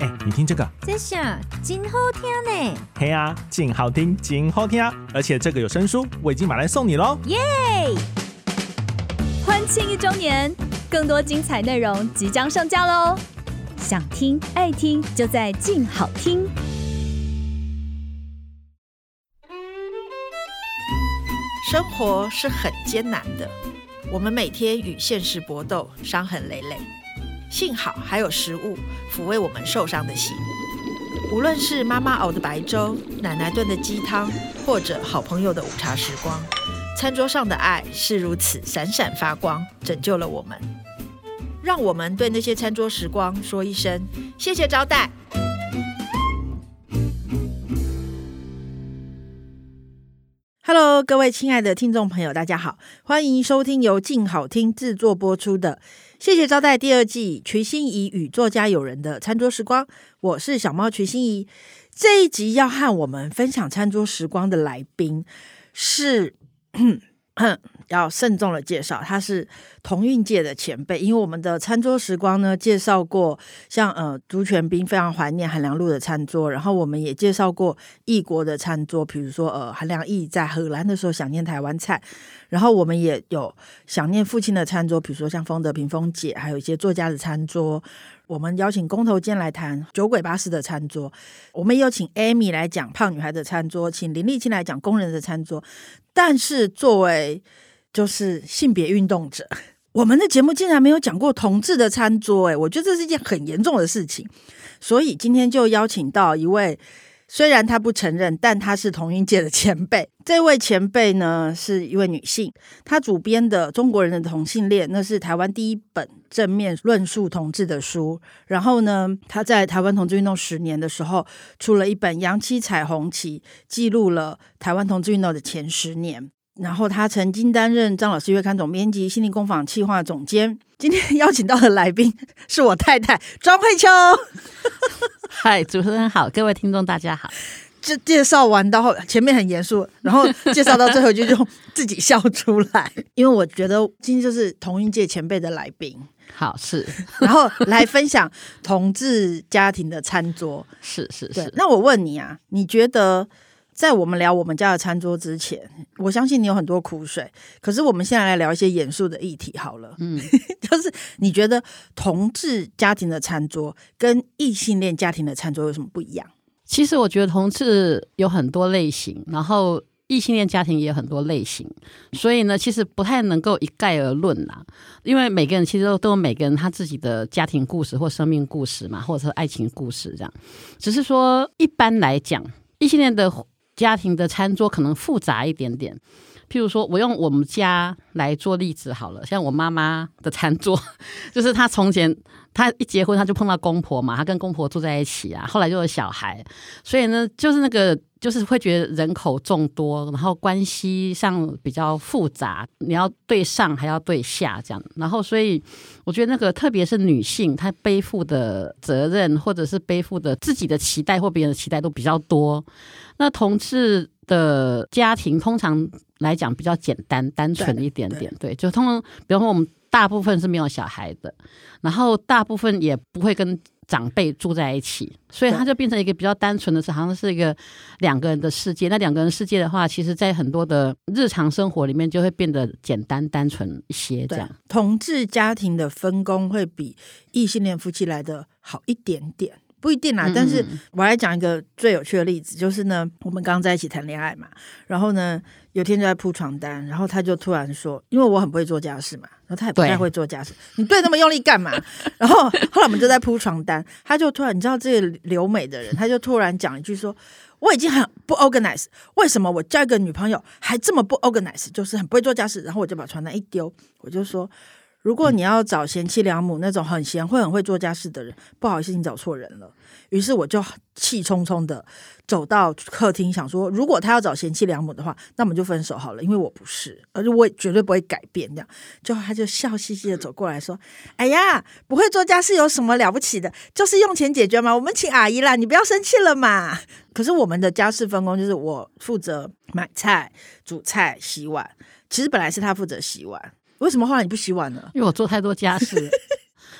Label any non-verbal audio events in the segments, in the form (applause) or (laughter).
哎，你听这个，这下真好听呢。嘿啊，真好听，真好听啊！而且这个有声书，我已经买来送你喽。耶！欢庆一周年，更多精彩内容即将上架喽！想听爱听，就在静好听。生活是很艰难的，我们每天与现实搏斗，伤痕累累。幸好还有食物抚慰我们受伤的心，无论是妈妈熬的白粥、奶奶炖的鸡汤，或者好朋友的午茶时光，餐桌上的爱是如此闪闪发光，拯救了我们。让我们对那些餐桌时光说一声谢谢招待。Hello，各位亲爱的听众朋友，大家好，欢迎收听由静好听制作播出的。谢谢招待第二季，瞿欣怡与作家友人的餐桌时光，我是小猫瞿欣怡。这一集要和我们分享餐桌时光的来宾是。(clears throat) 要慎重的介绍，他是同运界的前辈，因为我们的餐桌时光呢，介绍过像呃朱全斌非常怀念韩良露的餐桌，然后我们也介绍过异国的餐桌，比如说呃韩良义在荷兰的时候想念台湾菜，然后我们也有想念父亲的餐桌，比如说像丰德平丰姐，还有一些作家的餐桌。我们邀请工头间来谈酒鬼巴士的餐桌，我们有请 Amy 来讲胖女孩的餐桌，请林立青来讲工人的餐桌。但是作为就是性别运动者，(laughs) 我们的节目竟然没有讲过同志的餐桌，诶，我觉得这是一件很严重的事情。所以今天就邀请到一位。虽然他不承认，但他是同音界的前辈。这位前辈呢，是一位女性，她主编的《中国人的同性恋》，那是台湾第一本正面论述同志的书。然后呢，她在台湾同志运动十年的时候，出了一本《扬起彩虹旗》，记录了台湾同志运动的前十年。然后他曾经担任张老师月刊总编辑、心灵工坊企划总监。今天邀请到的来宾是我太太庄慧秋。嗨，主持人好，各位听众大家好。这介绍完到后，前面很严肃，然后介绍到最后就就自己笑出来，因为我觉得今天就是同一届前辈的来宾。好，是，然后来分享同志家庭的餐桌。(laughs) 是是是。那我问你啊，你觉得？在我们聊我们家的餐桌之前，我相信你有很多苦水。可是我们现在来聊一些严肃的议题好了。嗯，(laughs) 就是你觉得同志家庭的餐桌跟异性恋家庭的餐桌有什么不一样？其实我觉得同志有很多类型，然后异性恋家庭也有很多类型，所以呢，其实不太能够一概而论啦。因为每个人其实都都有每个人他自己的家庭故事或生命故事嘛，或者是爱情故事这样。只是说一般来讲，异性恋的。家庭的餐桌可能复杂一点点，譬如说，我用我们家来做例子好了，像我妈妈的餐桌，(laughs) 就是她从前她一结婚，她就碰到公婆嘛，她跟公婆住在一起啊，后来就有小孩，所以呢，就是那个。就是会觉得人口众多，然后关系上比较复杂，你要对上还要对下这样，然后所以我觉得那个特别是女性，她背负的责任或者是背负的自己的期待或别人的期待都比较多。那同志的家庭通常来讲比较简单单纯一点点，对，对，就通常比方说我们大部分是没有小孩的，然后大部分也不会跟。长辈住在一起，所以他就变成一个比较单纯的是，好像是一个两个人的世界。那两个人世界的话，其实在很多的日常生活里面就会变得简单单纯一些。这样，同志家庭的分工会比异性恋夫妻来的好一点点。不一定啦，但是我来讲一个最有趣的例子，就是呢，我们刚刚在一起谈恋爱嘛，然后呢，有天就在铺床单，然后他就突然说，因为我很不会做家事嘛，然后他也不太会做家事，你对那么用力干嘛？(laughs) 然后后来我们就在铺床单，他就突然，你知道这个留美的人，他就突然讲一句说，我已经很不 organize，为什么我交一个女朋友还这么不 organize，就是很不会做家事，然后我就把床单一丢，我就说。如果你要找贤妻良母那种很贤惠、很会做家事的人，不好意思，你找错人了。于是我就气冲冲的走到客厅，想说，如果他要找贤妻良母的话，那我们就分手好了，因为我不是，而且我也绝对不会改变。这样，就他就笑嘻嘻的走过来说：“哎呀，不会做家事有什么了不起的？就是用钱解决嘛。我们请阿姨啦，你不要生气了嘛。”可是我们的家事分工就是我负责买菜、煮菜、洗碗，其实本来是他负责洗碗。为什么后来你不洗碗了？因为我做太多家事。(laughs)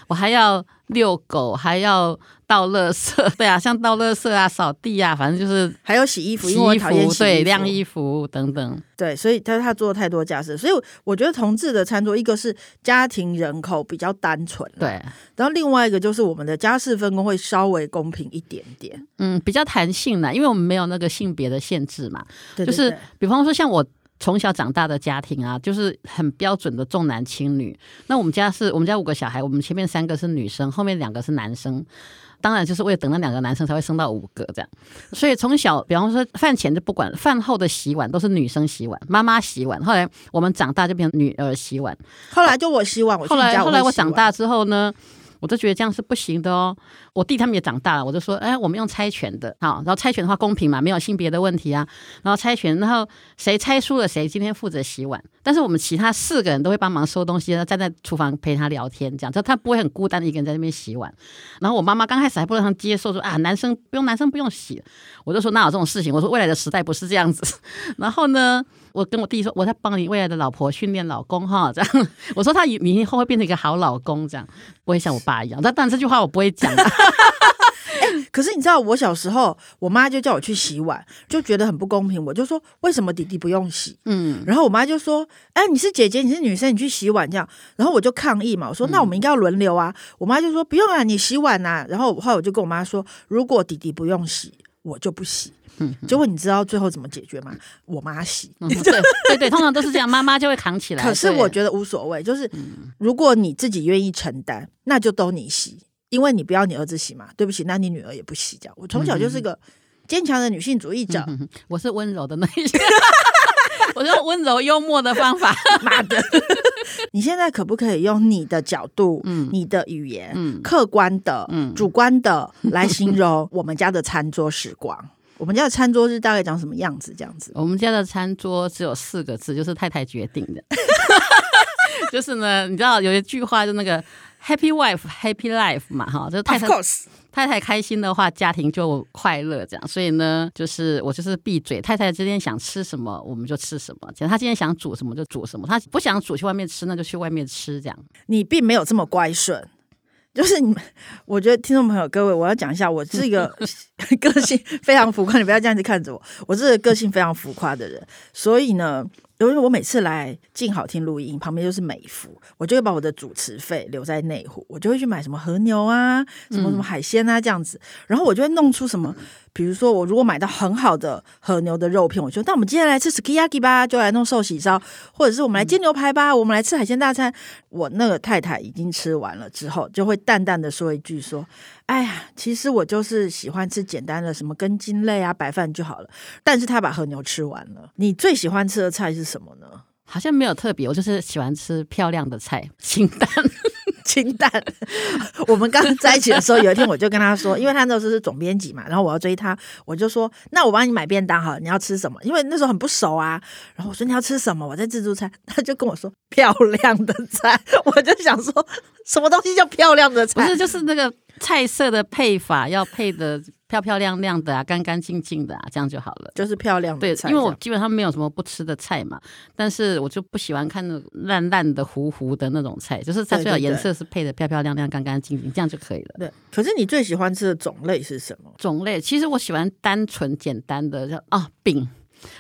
我还要遛狗，还要倒垃圾，对啊，像倒垃圾啊、扫地啊，反正就是还有洗衣服，洗衣服，因为我讨厌洗衣服对，晾衣服等等。对，所以他他做了太多家事，所以我觉得同志的餐桌，一个是家庭人口比较单纯，对，然后另外一个就是我们的家事分工会稍微公平一点点，嗯，比较弹性啦，因为我们没有那个性别的限制嘛，对对对，就是比方说像我从小长大的家庭啊，就是很标准的重男轻女。那我们家是我们家五个小孩，我们前面三个是女生，后面两个是男生。当然，就是为了等那两个男生才会生到五个这样，所以从小，比方说饭前就不管，饭后的洗碗都是女生洗碗，妈妈洗碗。后来我们长大就变成女儿洗碗，后来就我洗碗。我后来后来我长大之后呢？我就觉得这样是不行的哦。我弟他们也长大了，我就说，哎，我们用猜拳的，好，然后猜拳的话公平嘛，没有性别的问题啊。然后猜拳，然后谁猜输了，谁今天负责洗碗。但是我们其他四个人都会帮忙收东西，然后站在厨房陪他聊天，这样，就他不会很孤单的一个人在那边洗碗。然后我妈妈刚开始还不能接受，说啊，男生不用，男生不用洗。我就说哪有这种事情？我说未来的时代不是这样子。(laughs) 然后呢，我跟我弟说，我在帮你未来的老婆训练老公哈，这样。(laughs) 我说他以以后会变成一个好老公，这样不会像我爸一样。但但这句话我不会讲。欸，(laughs) 可是你知道，我小时候我妈就叫我去洗碗，就觉得很不公平。我就说，为什么弟弟不用洗？嗯，然后我妈就说，哎，你是姐姐，你是女生，你去洗碗这样。然后我就抗议嘛，我说那我们应该要轮流啊。我妈就说不用啊，你洗碗呐。然后后来我就跟我妈说，如果弟弟不用洗，我就不洗。嗯，结果你知道最后怎么解决吗？我妈洗。对对对，通常都是这样，妈妈就会扛起来。(laughs) 可是我觉得无所谓，就是如果你自己愿意承担，那就都你洗。因为你不要你儿子洗嘛，对不起，那你女儿也不洗。这样，我从小就是个坚强的女性主义者。嗯、我是温柔的那一些，(laughs) 我用温柔幽默的方法。(laughs) 妈的！你现在可不可以用你的角度、嗯、你的语言、嗯、客观的、嗯、主观的来形容我们家的餐桌时光？我们家的餐桌是大概长什么样子？这样子，我们家的餐桌只有四个字，就是太太决定的。(laughs) 就是呢，你知道有一句话，就那个。Happy wife, happy life 嘛，哈，就是太太.太太开心的话，家庭就快乐，这样。所以呢，就是我就是闭嘴，太太今天想吃什么，我们就吃什么。其实她今天想煮什么就煮什么，她不想煮去外面吃，那就去外面吃，这样。你并没有这么乖顺，就是你们，我觉得听众朋友各位，我要讲一下，我是一个 (laughs) 个性非常浮夸，你不要这样子看着我，我是个个性非常浮夸的人，所以呢。因为我每次来静好听录音，旁边就是美孚，我就会把我的主持费留在内湖，我就会去买什么和牛啊，什么什么海鲜啊这样子，然后我就会弄出什么。比如说，我如果买到很好的和牛的肉片，我就说那我们今天来吃 ski yaki 吧，就来弄寿喜烧，或者是我们来煎牛排吧，我们来吃海鲜大餐。我那个太太已经吃完了之后，就会淡淡的说一句说：“哎呀，其实我就是喜欢吃简单的什么根茎类啊，白饭就好了。”但是他把和牛吃完了。你最喜欢吃的菜是什么呢？好像没有特别，我就是喜欢吃漂亮的菜，清淡。(laughs) (laughs) 清淡。(laughs) 我们刚在一起的时候，有一天我就跟他说，因为他那时候是总编辑嘛，然后我要追他，我就说，那我帮你买便当好了，你要吃什么？因为那时候很不熟啊。然后我说你要吃什么？我在自助餐，他就跟我说 (laughs) 漂亮的菜。我就想说，什么东西叫漂亮的菜？不是，就是那个菜色的配法要配的。漂漂亮亮的啊，干干净净的啊，这样就好了。就是漂亮的菜，对，因为我基本上没有什么不吃的菜嘛，但是我就不喜欢看那烂烂的、糊糊的那种菜，就是它最好颜色是配的漂漂亮亮、干干净净，这样就可以了。对，可是你最喜欢吃的种类是什么？种类其实我喜欢单纯简单的，叫啊饼。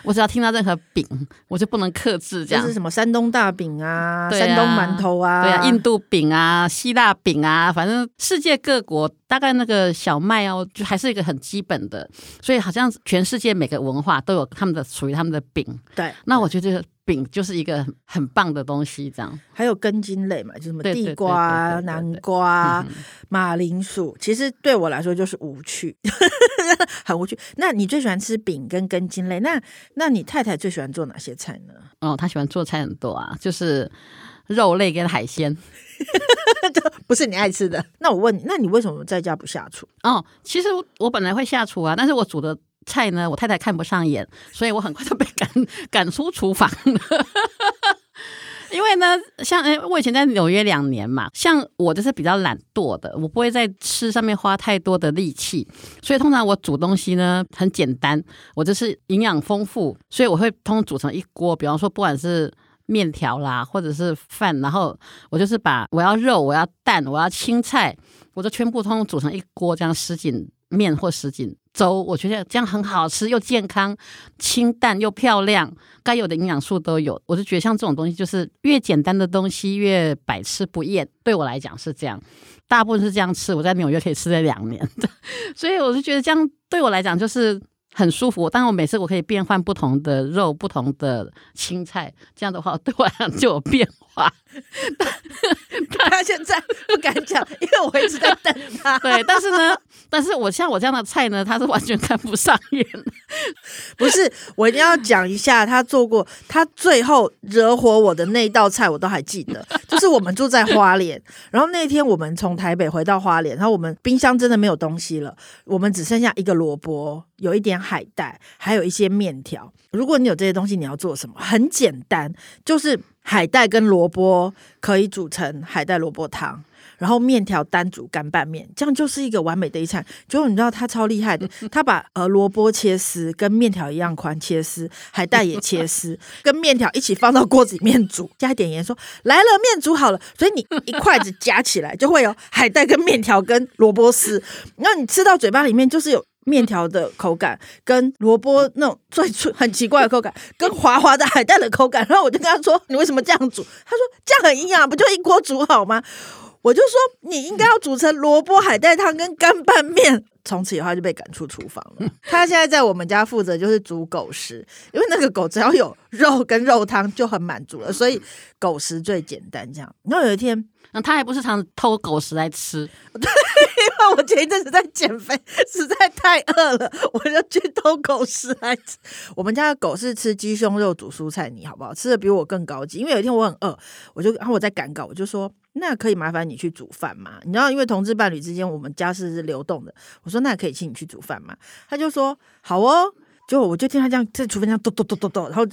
我只要听到任何饼，我就不能克制。这样是什么山东大饼啊，啊山东馒头啊，对啊，印度饼啊，希腊饼啊，反正世界各国大概那个小麦哦，就还是一个很基本的。所以好像全世界每个文化都有他们的属于他们的饼。对，那我觉得。饼就是一个很棒的东西，这样。还有根茎类嘛，就什么地瓜、南瓜、马铃薯，其实对我来说就是无趣，(laughs) 很无趣。那你最喜欢吃饼跟根茎类？那那你太太最喜欢做哪些菜呢？哦，她喜欢做菜很多啊，就是肉类跟海鲜，(laughs) 这不是你爱吃的。那我问你，那你为什么在家不下厨？哦，其实我我本来会下厨啊，但是我煮的。菜呢，我太太看不上眼，所以我很快就被赶赶出厨房了。(laughs) 因为呢，像诶，我以前在纽约两年嘛，像我就是比较懒惰的，我不会在吃上面花太多的力气，所以通常我煮东西呢很简单，我就是营养丰富，所以我会通煮成一锅，比方说不管是面条啦，或者是饭，然后我就是把我要肉，我要蛋，我要青菜，我就全部通煮成一锅这样什锦面或什锦粥，我觉得这样很好吃又健康，清淡又漂亮，该有的营养素都有。我就觉得像这种东西，就是越简单的东西越百吃不厌。对我来讲是这样，大部分是这样吃。我在纽约可以吃了两年的，(laughs) 所以我就觉得这样对我来讲就是。很舒服，但我每次我可以变换不同的肉、不同的青菜，这样的话对我来讲就有变化。他现在不敢讲，因为我一直在等他。(laughs) 对，但是呢，但是我像我这样的菜呢，他是完全看不上眼。不是，我一定要讲一下，他做过，他最后惹火我的那一道菜，我都还记得。就是我们住在花莲，(laughs) 然后那天我们从台北回到花莲，然后我们冰箱真的没有东西了，我们只剩下一个萝卜，有一点海带，还有一些面条。如果你有这些东西，你要做什么？很简单，就是海带跟萝卜可以煮成海带萝卜汤。然后面条单煮干拌面，这样就是一个完美的一餐。结果你知道他超厉害的，(laughs) 他把呃萝卜切丝，跟面条一样宽切丝，海带也切丝，跟面条一起放到锅子里面煮，加一点盐，说来了，面煮好了。所以你一筷子夹起来，就会有海带跟面条跟萝卜丝。然后你吃到嘴巴里面，就是有面条的口感，跟萝卜那种最脆很奇怪的口感，跟滑滑的海带的口感。然后我就跟他说：“你为什么这样煮？”他说：“这样很营养，不就一锅煮好吗？”我就说，你应该要煮成萝卜海带汤跟干拌面。从此以后就被赶出厨房了。(laughs) 他现在在我们家负责就是煮狗食，因为那个狗只要有肉跟肉汤就很满足了，所以狗食最简单。这样，然后有一天，那他还不是常偷狗食来吃？(laughs) 对，因为我前一阵子在减肥，实在太饿了，我就去偷狗食来吃。我们家的狗是吃鸡胸肉煮蔬菜泥，好不好？吃的比我更高级。因为有一天我很饿，我就然后我在赶稿，我就说。那可以麻烦你去煮饭吗？你知道，因为同志伴侣之间，我们家是流动的。我说，那可以请你去煮饭吗？他就说好哦。就我就听他这样在厨房这样咚咚咚咚咚，然后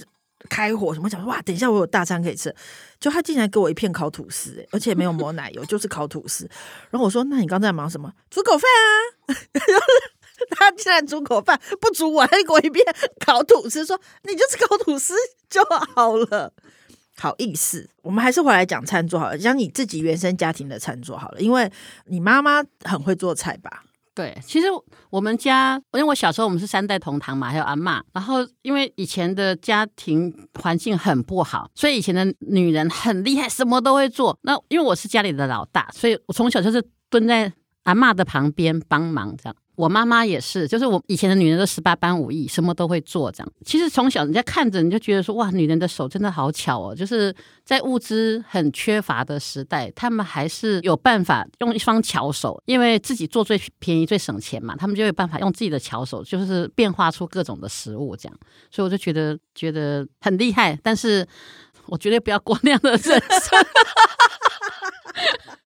开火什么讲哇，等一下我有大餐可以吃。就他竟然给我一片烤吐司，而且没有抹奶油，(laughs) 就是烤吐司。然后我说，那你刚在忙什么？煮口饭啊。(laughs) 他竟然煮口饭不煮，我还给我一片烤吐司，说你就吃烤吐司就好了。好意思，我们还是回来讲餐桌好了，讲你自己原生家庭的餐桌好了，因为你妈妈很会做菜吧？对，其实我们家，因为我小时候我们是三代同堂嘛，还有阿嬷，然后因为以前的家庭环境很不好，所以以前的女人很厉害，什么都会做。那因为我是家里的老大，所以我从小就是蹲在阿嬷的旁边帮忙这样。我妈妈也是，就是我以前的女人都十八般武艺，什么都会做。这样，其实从小人家看着你就觉得说，哇，女人的手真的好巧哦。就是在物资很缺乏的时代，他们还是有办法用一双巧手，因为自己做最便宜、最省钱嘛，他们就有办法用自己的巧手，就是变化出各种的食物。这样，所以我就觉得觉得很厉害，但是我绝对不要过那样的人生。(laughs)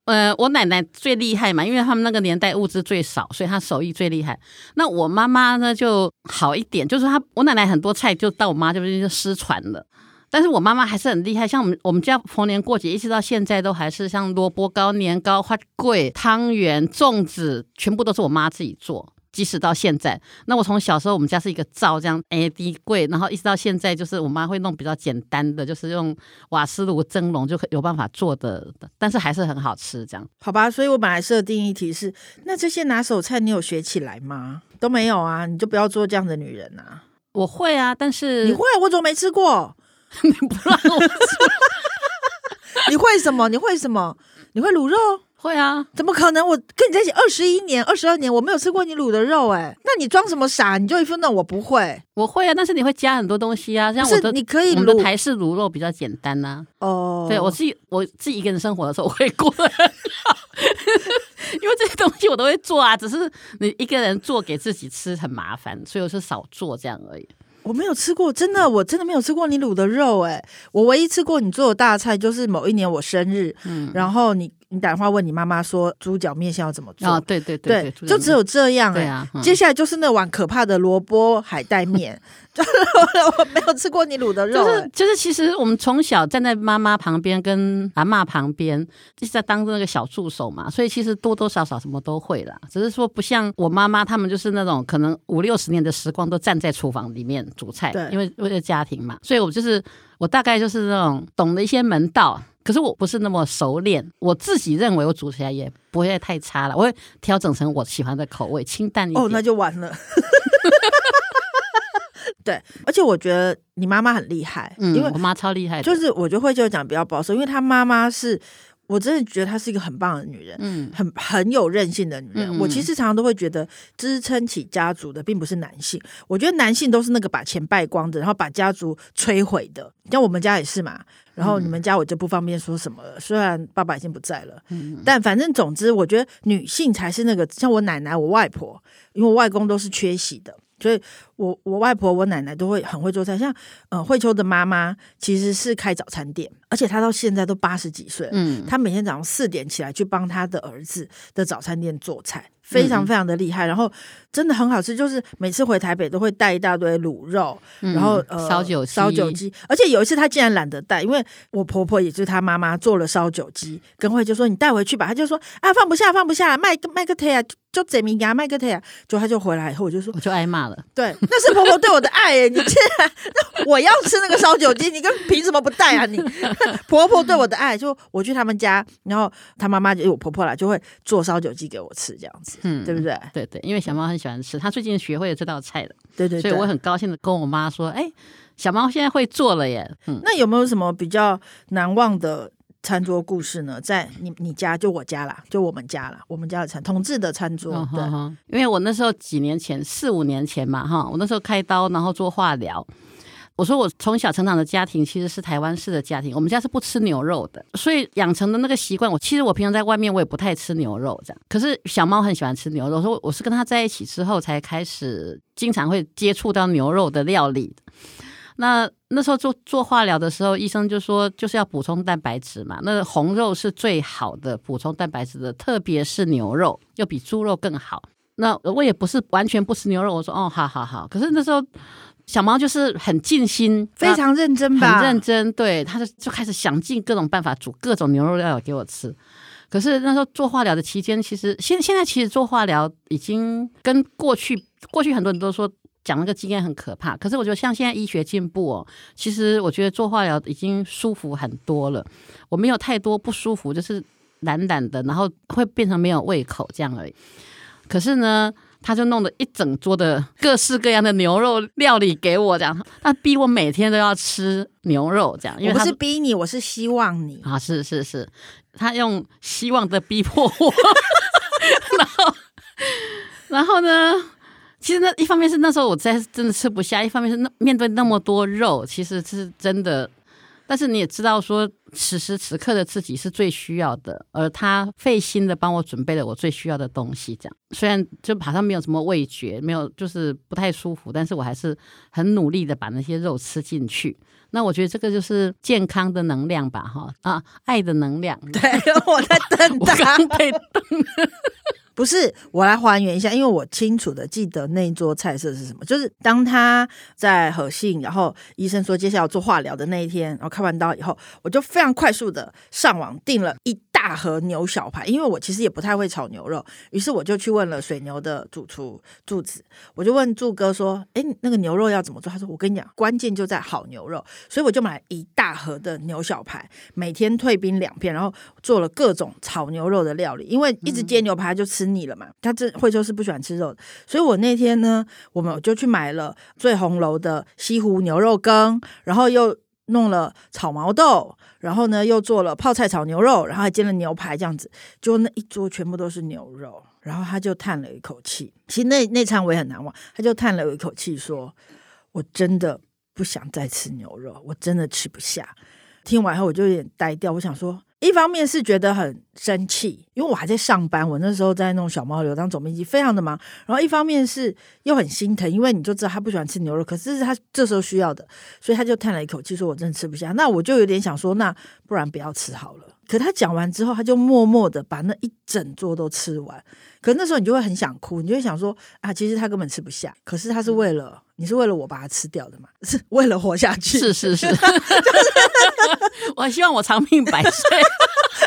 呃，我奶奶最厉害嘛，因为他们那个年代物资最少，所以她手艺最厉害。那我妈妈呢就好一点，就是她我奶奶很多菜就到我妈这边就失传了，但是我妈妈还是很厉害。像我们我们家逢年过节一直到现在都还是像萝卜糕、年糕、花桂、汤圆、粽子，全部都是我妈自己做。即使到现在，那我从小时候我们家是一个灶这样哎滴柜，然后一直到现在，就是我妈会弄比较简单的，就是用瓦斯炉蒸笼就有办法做的，但是还是很好吃这样。好吧，所以我本来设定一题是，那这些拿手菜你有学起来吗？都没有啊，你就不要做这样的女人啊。我会啊，但是你会，我怎么没吃过？(laughs) 你不让我吃，(laughs) 你会什么？你会什么？你会卤肉？会啊，怎么可能？我跟你在一起二十一年、二十二年，我没有吃过你卤的肉哎。那你装什么傻？你就一副那我不会，我会啊。但是你会加很多东西啊，像我的你可以我们的台式卤肉比较简单呐、啊。哦，对我自己我自己一个人生活的时候，我会过得很好，(laughs) 因为这些东西我都会做啊。只是你一个人做给自己吃很麻烦，所以我是少做这样而已。我没有吃过，真的，我真的没有吃过你卤的肉哎。我唯一吃过你做的大菜，就是某一年我生日，嗯，然后你。你打电话问你妈妈说猪脚面线要怎么做？啊、哦，对对对，对，就只有这样、欸。对啊，嗯、接下来就是那碗可怕的萝卜海带面，(laughs) 就是我没有吃过你卤的肉、欸。就是就是，其实我们从小站在妈妈旁边，跟阿嬷旁边，就是在当那个小助手嘛，所以其实多多少少什么都会啦。只是说不像我妈妈他们，就是那种可能五六十年的时光都站在厨房里面煮菜，对，因为为了家庭嘛，所以我就是。我大概就是那种懂得一些门道，可是我不是那么熟练。我自己认为我煮起来也不会太差了，我会调整成我喜欢的口味，清淡一点。哦，那就完了。(laughs) 对，而且我觉得你妈妈很厉害，嗯，因为我妈超厉害，就是我就会就讲比较保守，因为她妈妈是。我真的觉得她是一个很棒的女人，嗯，很很有韧性的女人。嗯、我其实常常都会觉得，支撑起家族的并不是男性，我觉得男性都是那个把钱败光的，然后把家族摧毁的。像我们家也是嘛，然后你们家我就不方便说什么了。虽然爸爸已经不在了，嗯，但反正总之，我觉得女性才是那个，像我奶奶、我外婆，因为我外公都是缺席的。所以我我外婆我奶奶都会很会做菜，像呃慧秋的妈妈其实是开早餐店，而且她到现在都八十几岁，嗯，她每天早上四点起来去帮她的儿子的早餐店做菜。非常非常的厉害，然后真的很好吃，就是每次回台北都会带一大堆卤肉，嗯、然后呃烧酒烧酒鸡，而且有一次他竟然懒得带，因为我婆婆也就是他妈妈做了烧酒鸡，跟慧就说你带回去吧，他就说啊放不下放不下，卖个卖个腿啊，就这名给他卖个腿啊，就他就回来以后我就说我就挨骂了，对，那是婆婆对我的爱耶，你竟然那我要吃那个烧酒鸡，你跟凭什么不带啊你？(laughs) 婆婆对我的爱，就我去他们家，然后他妈妈就我婆婆来，就会做烧酒鸡给我吃这样子。嗯，对不对？对对，因为小猫很喜欢吃，它最近学会了这道菜了。对，对对，所以我很高兴的跟我妈说：“哎，小猫现在会做了耶。”嗯，那有没有什么比较难忘的餐桌故事呢？在你你家，就我家啦，就我们家啦，我们家的餐同志的餐桌。对，因为我那时候几年前，四五年前嘛，哈，我那时候开刀，然后做化疗。我说我从小成长的家庭其实是台湾式的家庭，我们家是不吃牛肉的，所以养成的那个习惯。我其实我平常在外面我也不太吃牛肉这样，可是小猫很喜欢吃牛肉。说我是跟他在一起之后才开始经常会接触到牛肉的料理。那那时候做做化疗的时候，医生就说就是要补充蛋白质嘛，那红肉是最好的补充蛋白质的，特别是牛肉又比猪肉更好。那我也不是完全不吃牛肉，我说哦，好好好。可是那时候。小猫就是很尽心，非常认真吧？很认真，对，他就就开始想尽各种办法煮各种牛肉料给我吃。可是那时候做化疗的期间，其实现现在其实做化疗已经跟过去过去很多人都说讲那个经验很可怕。可是我觉得像现在医学进步哦，其实我觉得做化疗已经舒服很多了。我没有太多不舒服，就是懒懒的，然后会变成没有胃口这样而已。可是呢。他就弄了一整桌的各式各样的牛肉料理给我，这样，他逼我每天都要吃牛肉，这样。因为他我不是逼你，我是希望你啊，是是是，他用希望的逼迫我，(laughs) 然后，然后呢，其实那一方面是那时候我在真的吃不下，一方面是那面对那么多肉，其实是真的。但是你也知道，说此时此刻的自己是最需要的，而他费心的帮我准备了我最需要的东西。这样，虽然就好像没有什么味觉，没有就是不太舒服，但是我还是很努力的把那些肉吃进去。那我觉得这个就是健康的能量吧，哈啊，爱的能量。对，我在等他，(laughs) 我刚被 (laughs) 瞪。不是，我来还原一下，因为我清楚的记得那一桌菜色是什么，就是当他在和信，然后医生说接下来要做化疗的那一天，然后开完刀以后，我就非常快速的上网订了一大盒牛小排，因为我其实也不太会炒牛肉，于是我就去问了水牛的主厨柱子，我就问柱哥说：“哎，那个牛肉要怎么做？”他说：“我跟你讲，关键就在好牛肉。”所以我就买了一大盒的牛小排，每天退冰两片，然后做了各种炒牛肉的料理。因为一直煎牛排就吃腻了嘛，他这惠州是不喜欢吃肉的，所以我那天呢，我们就去买了醉红楼的西湖牛肉羹，然后又弄了炒毛豆。然后呢，又做了泡菜炒牛肉，然后还煎了牛排，这样子，就那一桌全部都是牛肉。然后他就叹了一口气，其实那那餐我也很难忘。他就叹了一口气，说：“我真的不想再吃牛肉，我真的吃不下。”听完后，我就有点呆掉。我想说，一方面是觉得很生气，因为我还在上班，我那时候在弄小猫流当总编辑，非常的忙。然后一方面是又很心疼，因为你就知道他不喜欢吃牛肉，可是他这时候需要的，所以他就叹了一口气，说我真的吃不下。那我就有点想说，那不然不要吃好了。可他讲完之后，他就默默的把那一整桌都吃完。可那时候你就会很想哭，你就会想说啊，其实他根本吃不下，可是他是为了你是为了我把它吃掉的嘛，是为了活下去。是是是，(laughs) 就是、我希望我长命百岁，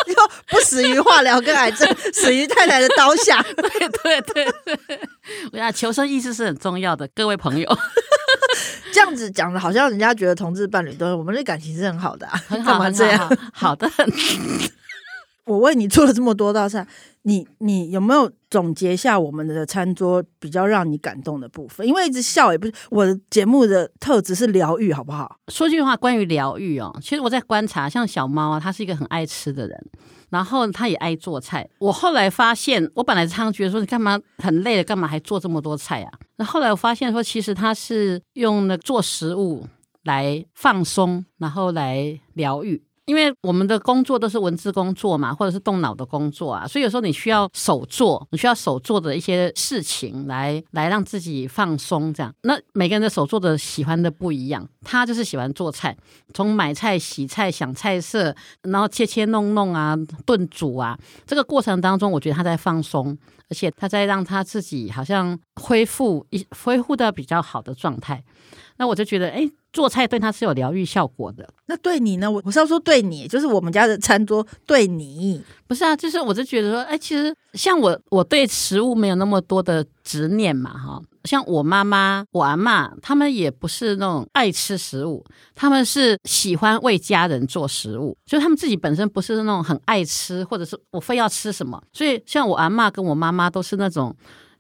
(laughs) 就不死于化疗跟癌症，(laughs) 死于太太的刀下。(laughs) 对对对对，我想求生意识是很重要的，各位朋友。这样子讲的，好像人家觉得同志伴侣都，我们的感情是很好的啊，很好，这样？好，好的。我为你做了这么多道菜，你你有没有总结一下我们的餐桌比较让你感动的部分？因为一直笑也不是我的节目的特质是疗愈，好不好？说句话，关于疗愈哦，其实我在观察，像小猫啊，它是一个很爱吃的人，然后它也爱做菜。我后来发现，我本来常常觉得说，你干嘛很累了，干嘛还做这么多菜啊？那后来我发现说，其实它是用那做食物来放松，然后来疗愈。因为我们的工作都是文字工作嘛，或者是动脑的工作啊，所以有时候你需要手做，你需要手做的一些事情来来让自己放松。这样，那每个人的手做的喜欢的不一样，他就是喜欢做菜，从买菜、洗菜、想菜色，然后切切弄弄啊，炖煮啊，这个过程当中，我觉得他在放松，而且他在让他自己好像恢复一恢复到比较好的状态。那我就觉得，哎，做菜对他是有疗愈效果的。那对你呢？我我是要说对你，就是我们家的餐桌对你，不是啊？就是我就觉得说，哎，其实像我，我对食物没有那么多的执念嘛，哈。像我妈妈、我阿嬷，他们也不是那种爱吃食物，他们是喜欢为家人做食物，就他们自己本身不是那种很爱吃，或者是我非要吃什么。所以，像我阿嬷跟我妈妈都是那种。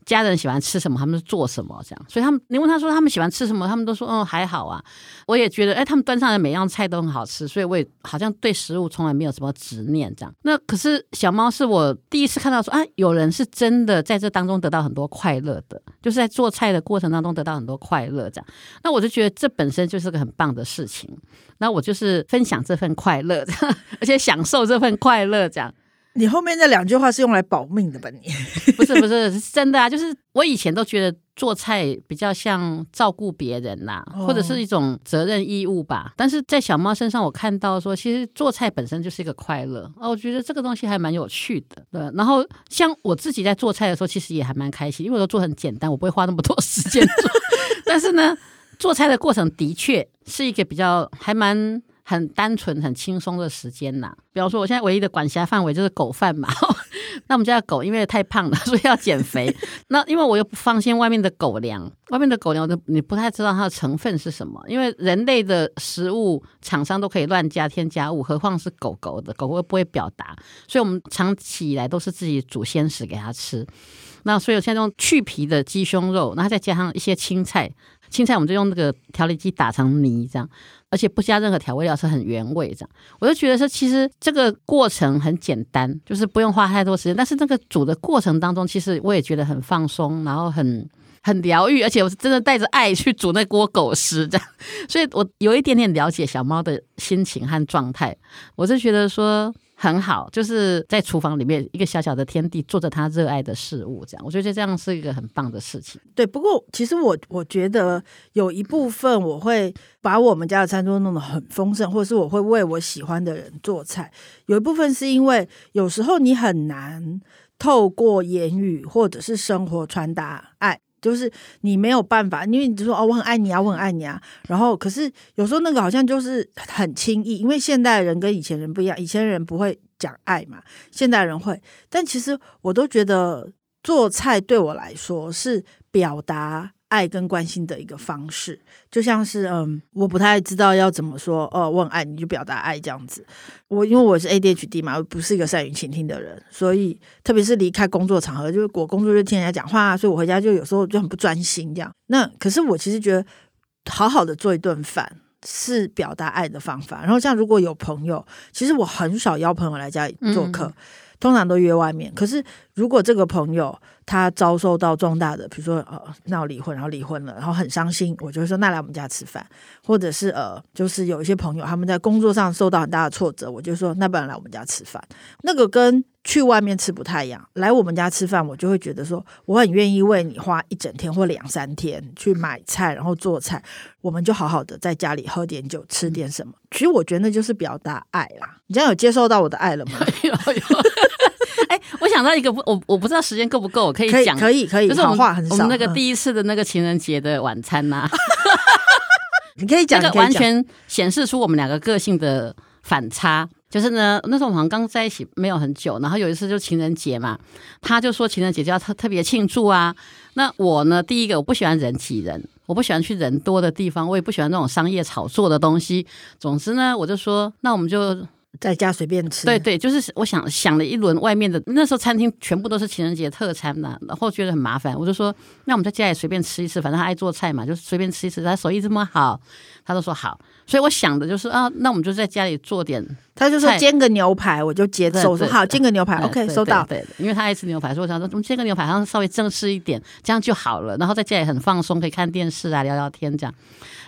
家人喜欢吃什么，他们就做什么，这样。所以他们，你问他说他们喜欢吃什么，他们都说，嗯，还好啊。我也觉得，哎，他们端上来每样菜都很好吃，所以我也好像对食物从来没有什么执念，这样。那可是小猫是我第一次看到说，啊，有人是真的在这当中得到很多快乐的，就是在做菜的过程当中得到很多快乐，这样。那我就觉得这本身就是个很棒的事情。那我就是分享这份快乐，而且享受这份快乐，这样。你后面那两句话是用来保命的吧？你 (laughs) 不是不是是真的啊！就是我以前都觉得做菜比较像照顾别人呐、啊，或者是一种责任义务吧。但是在小猫身上，我看到说，其实做菜本身就是一个快乐哦。我觉得这个东西还蛮有趣的。对，然后像我自己在做菜的时候，其实也还蛮开心，因为我都做很简单，我不会花那么多时间做。(laughs) 但是呢，做菜的过程的确是一个比较还蛮。很单纯、很轻松的时间呐。比方说，我现在唯一的管辖范围就是狗饭嘛。(laughs) 那我们家的狗因为太胖了，(laughs) 所以要减肥。(laughs) 那因为我又不放心外面的狗粮，外面的狗粮我都你不太知道它的成分是什么。因为人类的食物厂商都可以乱加添加物，何况是狗狗的？狗狗不会表达，所以我们长期以来都是自己煮鲜食给它吃。那所以我现在用去皮的鸡胸肉，然后再加上一些青菜。青菜我们就用那个调理机打成泥，这样，而且不加任何调味料，是很原味这样。我就觉得说，其实这个过程很简单，就是不用花太多时间。但是那个煮的过程当中，其实我也觉得很放松，然后很很疗愈，而且我是真的带着爱去煮那锅狗食这样。所以我有一点点了解小猫的心情和状态，我是觉得说。很好，就是在厨房里面一个小小的天地，做着他热爱的事物，这样我觉得这样是一个很棒的事情。对，不过其实我我觉得有一部分我会把我们家的餐桌弄得很丰盛，或是我会为我喜欢的人做菜。有一部分是因为有时候你很难透过言语或者是生活传达爱。就是你没有办法，因为你就说哦，我很爱你啊，我很爱你啊。然后，可是有时候那个好像就是很轻易，因为现代人跟以前人不一样，以前人不会讲爱嘛，现代人会。但其实我都觉得做菜对我来说是表达。爱跟关心的一个方式，就像是嗯，我不太知道要怎么说哦，我很爱你就表达爱这样子。我因为我是 ADHD 嘛，我不是一个善于倾听的人，所以特别是离开工作场合，就是我工作就听人家讲话，所以我回家就有时候就很不专心这样。那可是我其实觉得，好好的做一顿饭是表达爱的方法。然后像如果有朋友，其实我很少邀朋友来家里做客。嗯通常都约外面，可是如果这个朋友他遭受到重大的，比如说呃闹离婚，然后离婚了，然后很伤心，我就会说那来我们家吃饭，或者是呃就是有一些朋友他们在工作上受到很大的挫折，我就说那不然来我们家吃饭，那个跟去外面吃不太一样，来我们家吃饭，我就会觉得说我很愿意为你花一整天或两三天去买菜，然后做菜，我们就好好的在家里喝点酒，吃点什么。其实我觉得那就是表达爱啦。你这样有接受到我的爱了吗？有 (laughs) 有。(laughs) 哎，我想到一个不，我我不知道时间够不够，我可以讲，可以可以，就是我们话很少。我们那个第一次的那个情人节的晚餐呐、啊，(laughs) 你可以讲，这个完全显示出我们两个个性的反差。就是呢，那时候我们刚在一起没有很久，然后有一次就情人节嘛，他就说情人节就要特特别庆祝啊。那我呢，第一个我不喜欢人挤人，我不喜欢去人多的地方，我也不喜欢那种商业炒作的东西。总之呢，我就说，那我们就。在家随便吃，对对，就是我想想了一轮外面的，那时候餐厅全部都是情人节特餐嘛，然后觉得很麻烦，我就说，那我们在家里随便吃一次，反正他爱做菜嘛，就随便吃一次。他手艺这么好，他都说好，所以我想的就是啊，那我们就在家里做点。他就说煎个牛排，我就接受，说好煎个牛排，OK 收到。对，因为他爱吃牛排，所以我想说，我们煎个牛排好像稍微正式一点，这样就好了。然后在家里很放松，可以看电视啊，聊聊天这样。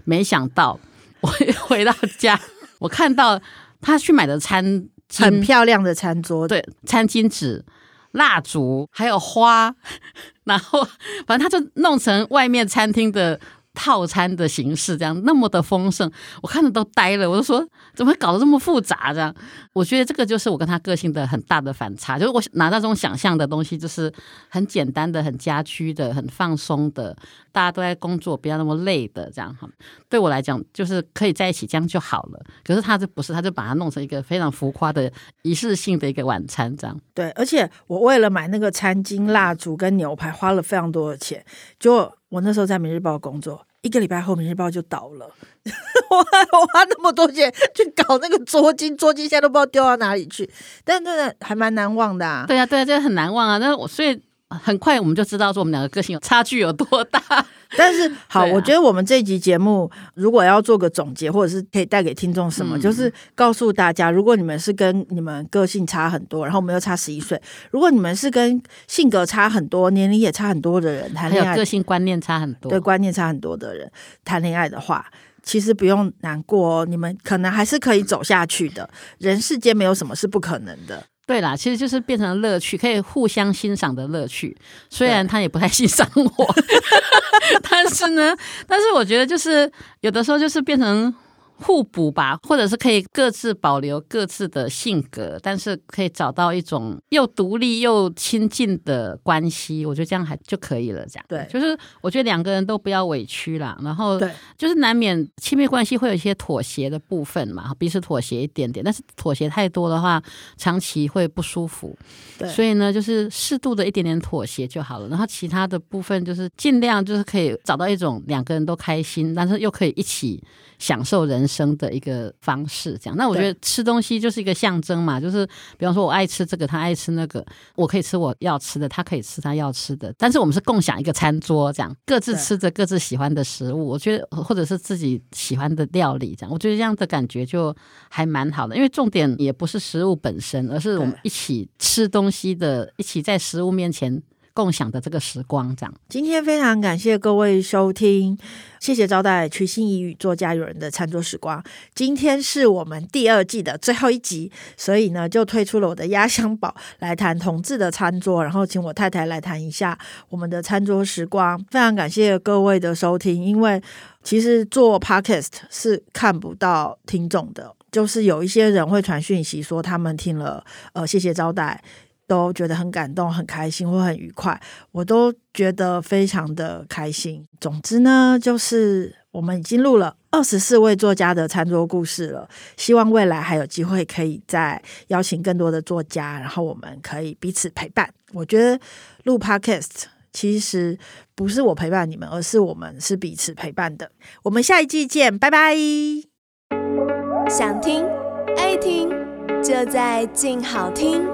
没想到我 (laughs) 回到家，我看到他去买的餐。很漂亮的餐桌，对，餐巾纸、蜡烛，还有花，(laughs) 然后反正他就弄成外面餐厅的。套餐的形式这样那么的丰盛，我看着都呆了。我就说，怎么会搞得这么复杂？这样，我觉得这个就是我跟他个性的很大的反差。就是我拿到这种想象的东西，就是很简单的、很家居的、很放松的，大家都在工作，不要那么累的这样哈。对我来讲，就是可以在一起这样就好了。可是他这不是，他就把它弄成一个非常浮夸的仪式性的一个晚餐这样。对，而且我为了买那个餐巾、蜡烛跟牛排，花了非常多的钱。就我那时候在《明日报》工作。一个礼拜后，《明日报》就倒了。(laughs) 我我花那么多钱去搞那个桌巾，桌巾现在都不知道丢到哪里去。但真的还蛮难忘的啊。对啊，对啊，这很难忘啊。那我所以很快我们就知道说我们两个个性有差距有多大。(laughs) 但是好，啊、我觉得我们这一集节目如果要做个总结，或者是可以带给听众什么，嗯、就是告诉大家，如果你们是跟你们个性差很多，然后我们又差十一岁，如果你们是跟性格差很多、年龄也差很多的人谈恋爱，个性观念差很多，对观念差很多的人谈恋爱的话，其实不用难过哦，你们可能还是可以走下去的。人世间没有什么是不可能的。对啦，其实就是变成乐趣，可以互相欣赏的乐趣。虽然他也不太欣赏我，(laughs) 但是呢，但是我觉得就是有的时候就是变成。互补吧，或者是可以各自保留各自的性格，但是可以找到一种又独立又亲近的关系，我觉得这样还就可以了。这样对，就是我觉得两个人都不要委屈啦，然后对，就是难免亲密关系会有一些妥协的部分嘛，彼此妥协一点点，但是妥协太多的话，长期会不舒服。对，所以呢，就是适度的一点点妥协就好了，然后其他的部分就是尽量就是可以找到一种两个人都开心，但是又可以一起享受人生的一个方式，这样。那我觉得吃东西就是一个象征嘛，就是比方说我爱吃这个，他爱吃那个，我可以吃我要吃的，他可以吃他要吃的，但是我们是共享一个餐桌，这样各自吃着各自喜欢的食物。我觉得或者是自己喜欢的料理，这样我觉得这样的感觉就还蛮好的。因为重点也不是食物本身，而是我们一起吃东西的，一起在食物面前。共享的这个时光，这样。今天非常感谢各位收听，谢谢招待曲心怡与作家友人的餐桌时光。今天是我们第二季的最后一集，所以呢，就推出了我的压箱宝来谈同志的餐桌，然后请我太太来谈一下我们的餐桌时光。非常感谢各位的收听，因为其实做 podcast 是看不到听众的，就是有一些人会传讯息说他们听了，呃，谢谢招待。都觉得很感动、很开心或很愉快，我都觉得非常的开心。总之呢，就是我们已经录了二十四位作家的餐桌故事了，希望未来还有机会可以再邀请更多的作家，然后我们可以彼此陪伴。我觉得录 Podcast 其实不是我陪伴你们，而是我们是彼此陪伴的。我们下一季见，拜拜。想听爱听，就在静好听。